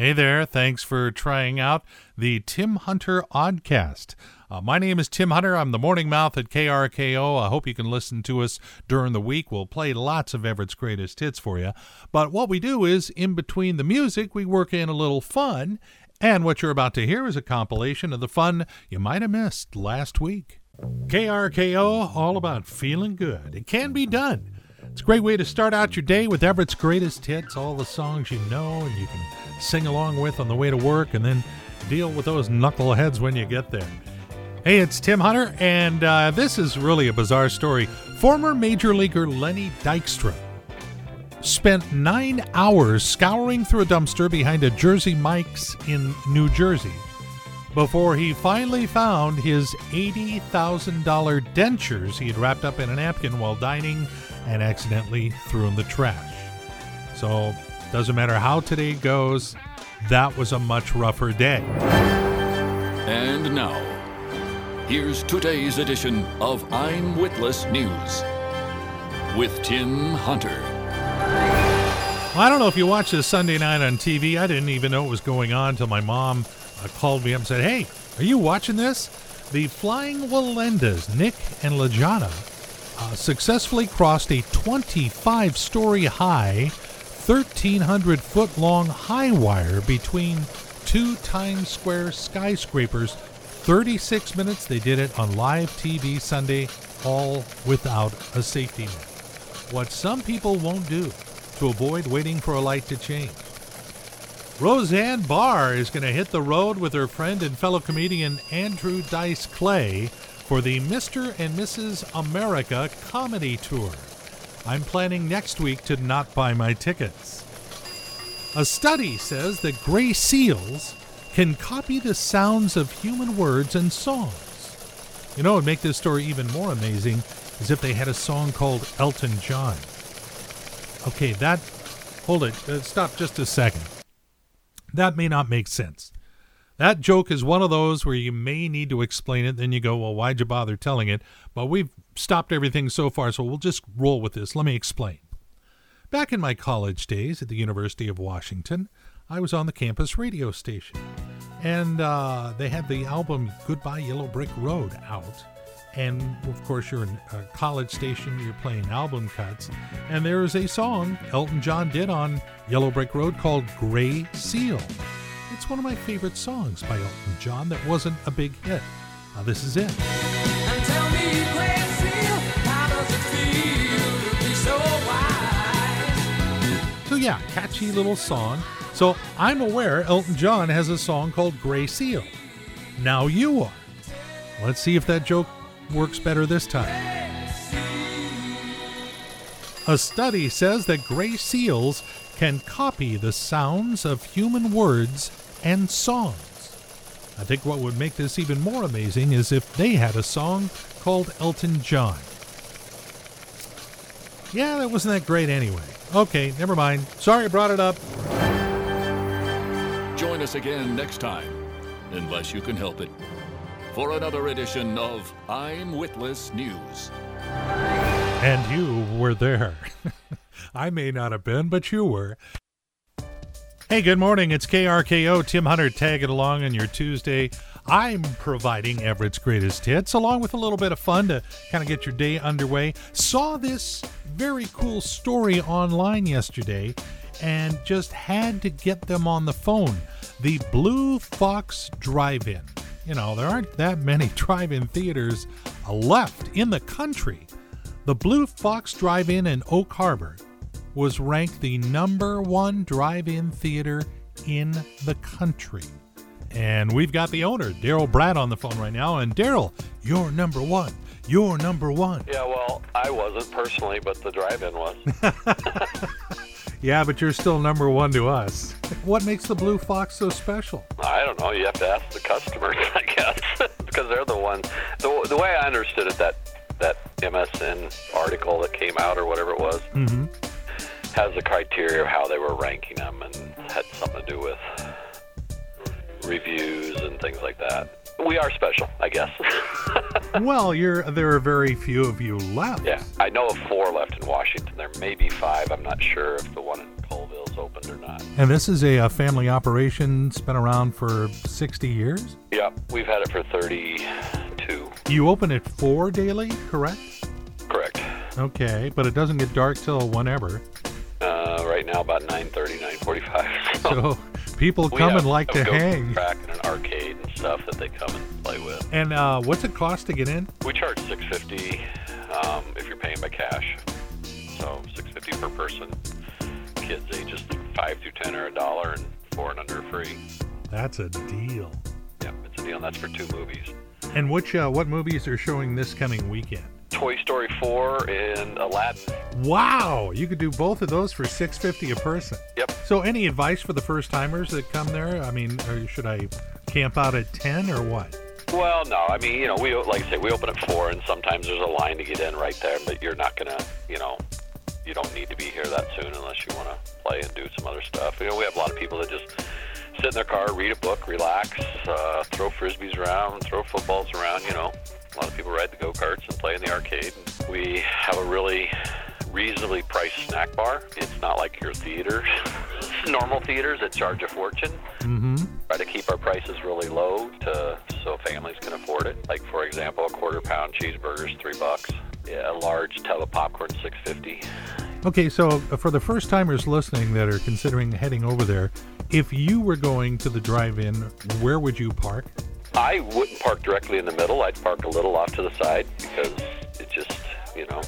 Hey there, thanks for trying out the Tim Hunter Oddcast. Uh, my name is Tim Hunter. I'm the morning mouth at KRKO. I hope you can listen to us during the week. We'll play lots of Everett's greatest hits for you. But what we do is, in between the music, we work in a little fun. And what you're about to hear is a compilation of the fun you might have missed last week. KRKO, all about feeling good. It can be done. It's a great way to start out your day with Everett's greatest hits, all the songs you know and you can sing along with on the way to work, and then deal with those knuckleheads when you get there. Hey, it's Tim Hunter, and uh, this is really a bizarre story. Former Major Leaguer Lenny Dykstra spent nine hours scouring through a dumpster behind a Jersey Mike's in New Jersey before he finally found his $80,000 dentures he had wrapped up in a napkin while dining and accidentally threw in the trash. So, doesn't matter how today goes, that was a much rougher day. And now, Here's today's edition of I'm Witless News with Tim Hunter. Well, I don't know if you watched this Sunday night on TV. I didn't even know what was going on until my mom uh, called me up and said, Hey, are you watching this? The Flying Wallendas, Nik and Lijana, uh, successfully crossed a 25 story high, 1,300 foot long high wire between two Times Square skyscrapers 36 minutes. They did it on live TV Sunday, all without a safety net. What some people won't do to avoid waiting for a light to change. Roseanne Barr is going to hit the road with her friend and fellow comedian Andrew Dice Clay for the Mr. and Mrs. America comedy tour. I'm planning next week to not buy my tickets. A study says that gray seals can copy the sounds of human words and songs. You know, what would make this story even more amazing is if they had a song called Elton John. Okay, that. Hold it. Uh, stop just a second. That may not make sense. That joke is one of those where you may need to explain it. Then you go, well, why'd you bother telling it? But we've stopped everything so far, so we'll just roll with this. Let me explain. Back in my college days at the University of Washington, I was on the campus radio station. And uh, they had the album Goodbye Yellow Brick Road out. And of course, you're in a college station, you're playing album cuts. And there is a song Elton John did on Yellow Brick Road called Gray Seal. It's one of my favorite songs by Elton John that wasn't a big hit. Now, this is it. So, yeah, catchy little song. So I'm aware Elton John has a song called Gray Seal. Now you are. Let's see if that joke works better this time. A study says that gray seals can copy the sounds of human words and songs. I think what would make this even more amazing is if they had a song called Elton John. Yeah, that wasn't that great anyway. Okay, never mind. Sorry I brought it up. Join us again next time, unless you can help it, for another edition of I'm Witless News. And you were there. I may not have been, but you were. Hey, good morning. It's KRKO. Tim Hunter tagging along on your Tuesday. I'm providing Everett's greatest hits, along with a little bit of fun to kind of get your day underway. Saw this very cool story online yesterday and just had to get them on the phone. The Blue Fox Drive In. You know, there aren't that many drive in theaters left in the country. The Blue Fox Drive In in Oak Harbor was ranked the number one drive in theater in the country. And we've got the owner, Daryl Brad, on the phone right now. And Daryl, you're number one. You're number one. Yeah, well, I wasn't personally, but the drive in was. Yeah, but you're still number one to us. What makes the Blue Fox so special? I don't know. You have to ask the customers, I guess, because they're the ones. The, the way I understood it, that that MSN article that came out or whatever it was mm-hmm. Has the criteria of how they were ranking them and had something to do with reviews and things like that we are special, I guess. well, you're there are very few of you left. Yeah, I know of four left in Washington. There may be five. I'm not sure if the one in Colville's opened or not. And this is a, a family operation. It's been around for 60 years. Yeah, we've had it for 32. You open it four daily, correct? Correct. Okay, but it doesn't get dark till whenever. Uh, now, about 9:30, 9:45. So people come and like a to hang. Track and an arcade and stuff that they come and play with. And uh, what's it cost to get in? We charge 650 um, if you're paying by cash. So 650 per person. Kids ages five through 10 are a dollar, and four and under free. That's a deal. Yep, it's a deal. And that's for two movies. And which uh, what movies are showing this coming weekend? Toy Story 4 and Aladdin. Wow, you could do both of those for 650 a person. Yep. So any advice for the first timers that come there? I mean, should I camp out at 10 or what? Well, no, I mean, you know, we like I say, we open at four, and sometimes there's a line to get in right there, but you're not gonna, you know, you don't need to be here that soon unless you want to play and do some other stuff. You know, we have a lot of people that just sit in their car, read a book, relax, uh, throw frisbees around, throw footballs around. You know, a lot of people ride the go karts and play in the arcade. We have a really reasonably priced snack bar. It's not like your theaters, normal theaters that charge a fortune. Mm-hmm. Try to keep our prices really low to so families can afford it. Like for example, a quarter pound cheeseburger is three bucks. Yeah, a large tub of popcorn six fifty. Okay, so uh, for the first timers listening that are considering heading over there, if you were going to the drive-in, where would you park? I wouldn't park directly in the middle. I'd park a little off to the side because it just, you know,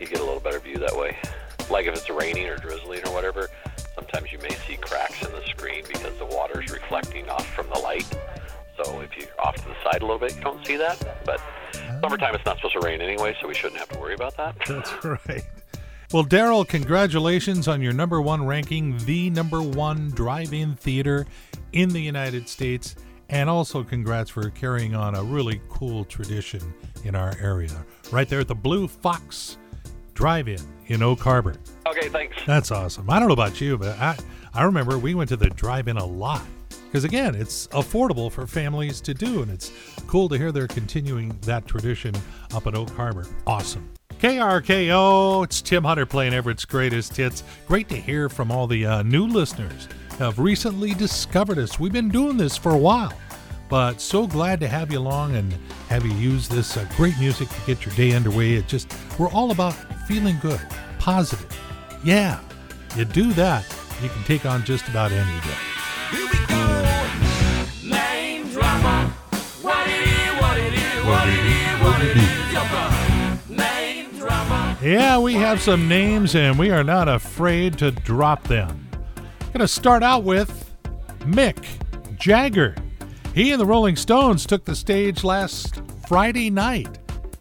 you get a little better view that way. Like if it's raining or drizzling or whatever, sometimes you may see cracks in the screen because the water's reflecting off from the light. So if you're off to the side a little bit, you don't see that. But ah. summertime, it's not supposed to rain anyway, so we shouldn't have to worry about that. That's right. Well, Daryl, congratulations on your number one ranking, the number one drive in theater in the United States. And also, congrats for carrying on a really cool tradition in our area. Right there at the Blue Fox Drive In in Oak Harbor. Okay, thanks. That's awesome. I don't know about you, but I, I remember we went to the drive in a lot. Because again, it's affordable for families to do, and it's cool to hear they're continuing that tradition up at Oak Harbor. Awesome. KRKO, it's Tim Hunter playing Everett's greatest hits. Great to hear from all the uh, new listeners have recently discovered us. We've been doing this for a while, but so glad to have you along and have you use this uh, great music to get your day underway. It just, we're all about feeling good, positive. Yeah, you do that, you can take on just about any day. Here we go. Name dropper. What it is, what it is, what it is, what it is. Yeah, we have some names and we are not afraid to drop them. Gonna start out with Mick Jagger. He and the Rolling Stones took the stage last Friday night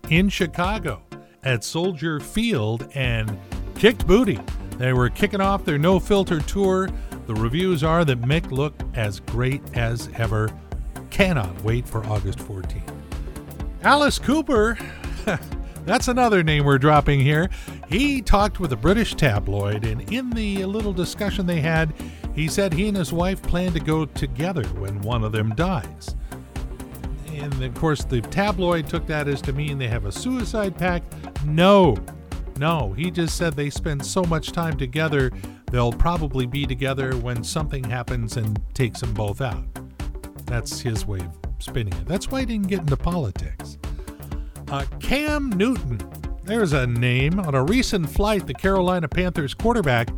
in Chicago at Soldier Field and kicked booty. They were kicking off their no filter tour. The reviews are that Mick looked as great as ever. Cannot wait for August 14th. Alice Cooper, that's another name we're dropping here. He talked with a British tabloid, and in the little discussion they had, he said he and his wife plan to go together when one of them dies. And of course, the tabloid took that as to mean they have a suicide pact. No, no, he just said they spend so much time together, they'll probably be together when something happens and takes them both out. That's his way of spinning it. That's why he didn't get into politics. Uh, Cam Newton. There's a name. On a recent flight, the Carolina Panthers quarterback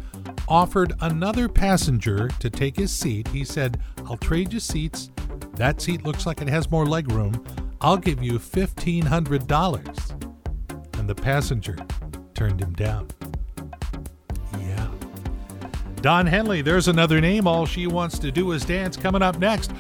offered another passenger to take his seat. He said, I'll trade you seats. That seat looks like it has more leg room. I'll give you $1,500. And the passenger turned him down. Yeah. Don Henley, there's another name. All she wants to do is dance. Coming up next.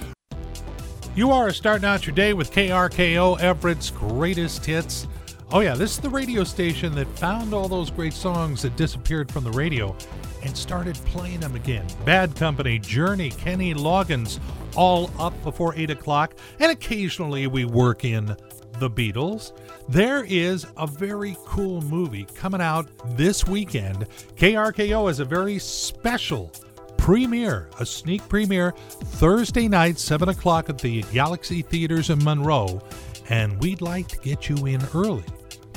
You are starting out your day with KRKO, Everett's greatest hits. Oh, yeah, this is the radio station that found all those great songs that disappeared from the radio and started playing them again. Bad Company, Journey, Kenny Loggins, all up before 8 o'clock, and occasionally we work in the Beatles. There is a very cool movie coming out this weekend. KRKO is a very special premiere, a sneak premiere, Thursday night, 7 o'clock at the Galaxy Theaters in Monroe. And we'd like to get you in early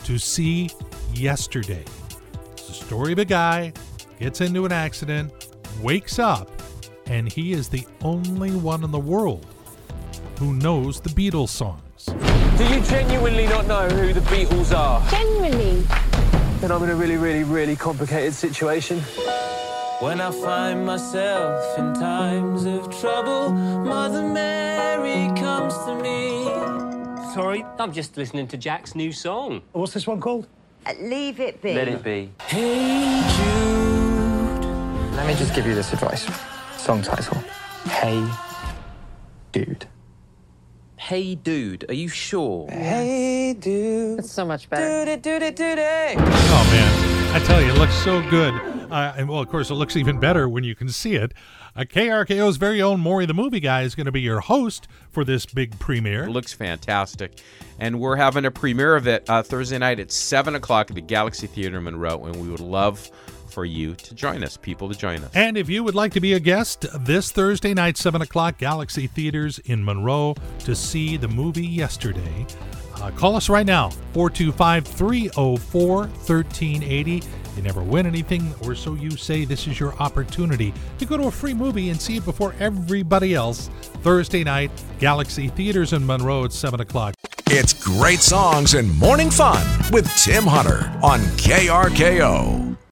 to see Yesterday. It's the story of a guy gets into an accident, wakes up, and he is the only one in the world who knows the Beatles songs. Do you genuinely not know who the Beatles are? Genuinely. Then I'm in a really, really, really complicated situation. When I find myself in times of trouble, Mother Mary comes to me. Sorry, I'm just listening to Jack's new song. What's this one called? Uh, Leave it be. Let it be. Hey Jude. Let me just give you this advice. Song title Hey Dude. Hey, dude, are you sure? Hey, dude. It's so much better. Do it, do it, do it. Oh man, I tell you, it looks so good. Uh, and well, of course, it looks even better when you can see it. Uh, KRKO's very own Maury the Movie Guy is going to be your host for this big premiere. It looks fantastic. And we're having a premiere of it uh, Thursday night at 7 o'clock at the Galaxy Theater in Monroe. And we would love for you to join us, people to join us. And if you would like to be a guest this Thursday night, 7 o'clock, Galaxy Theaters in Monroe to see the movie yesterday, uh, call us right now, 425 304 1380. You never win anything, or so you say. This is your opportunity to go to a free movie and see it before everybody else. Thursday night, Galaxy Theaters in Monroe at 7 o'clock. It's great songs and morning fun with Tim Hunter on KRKO.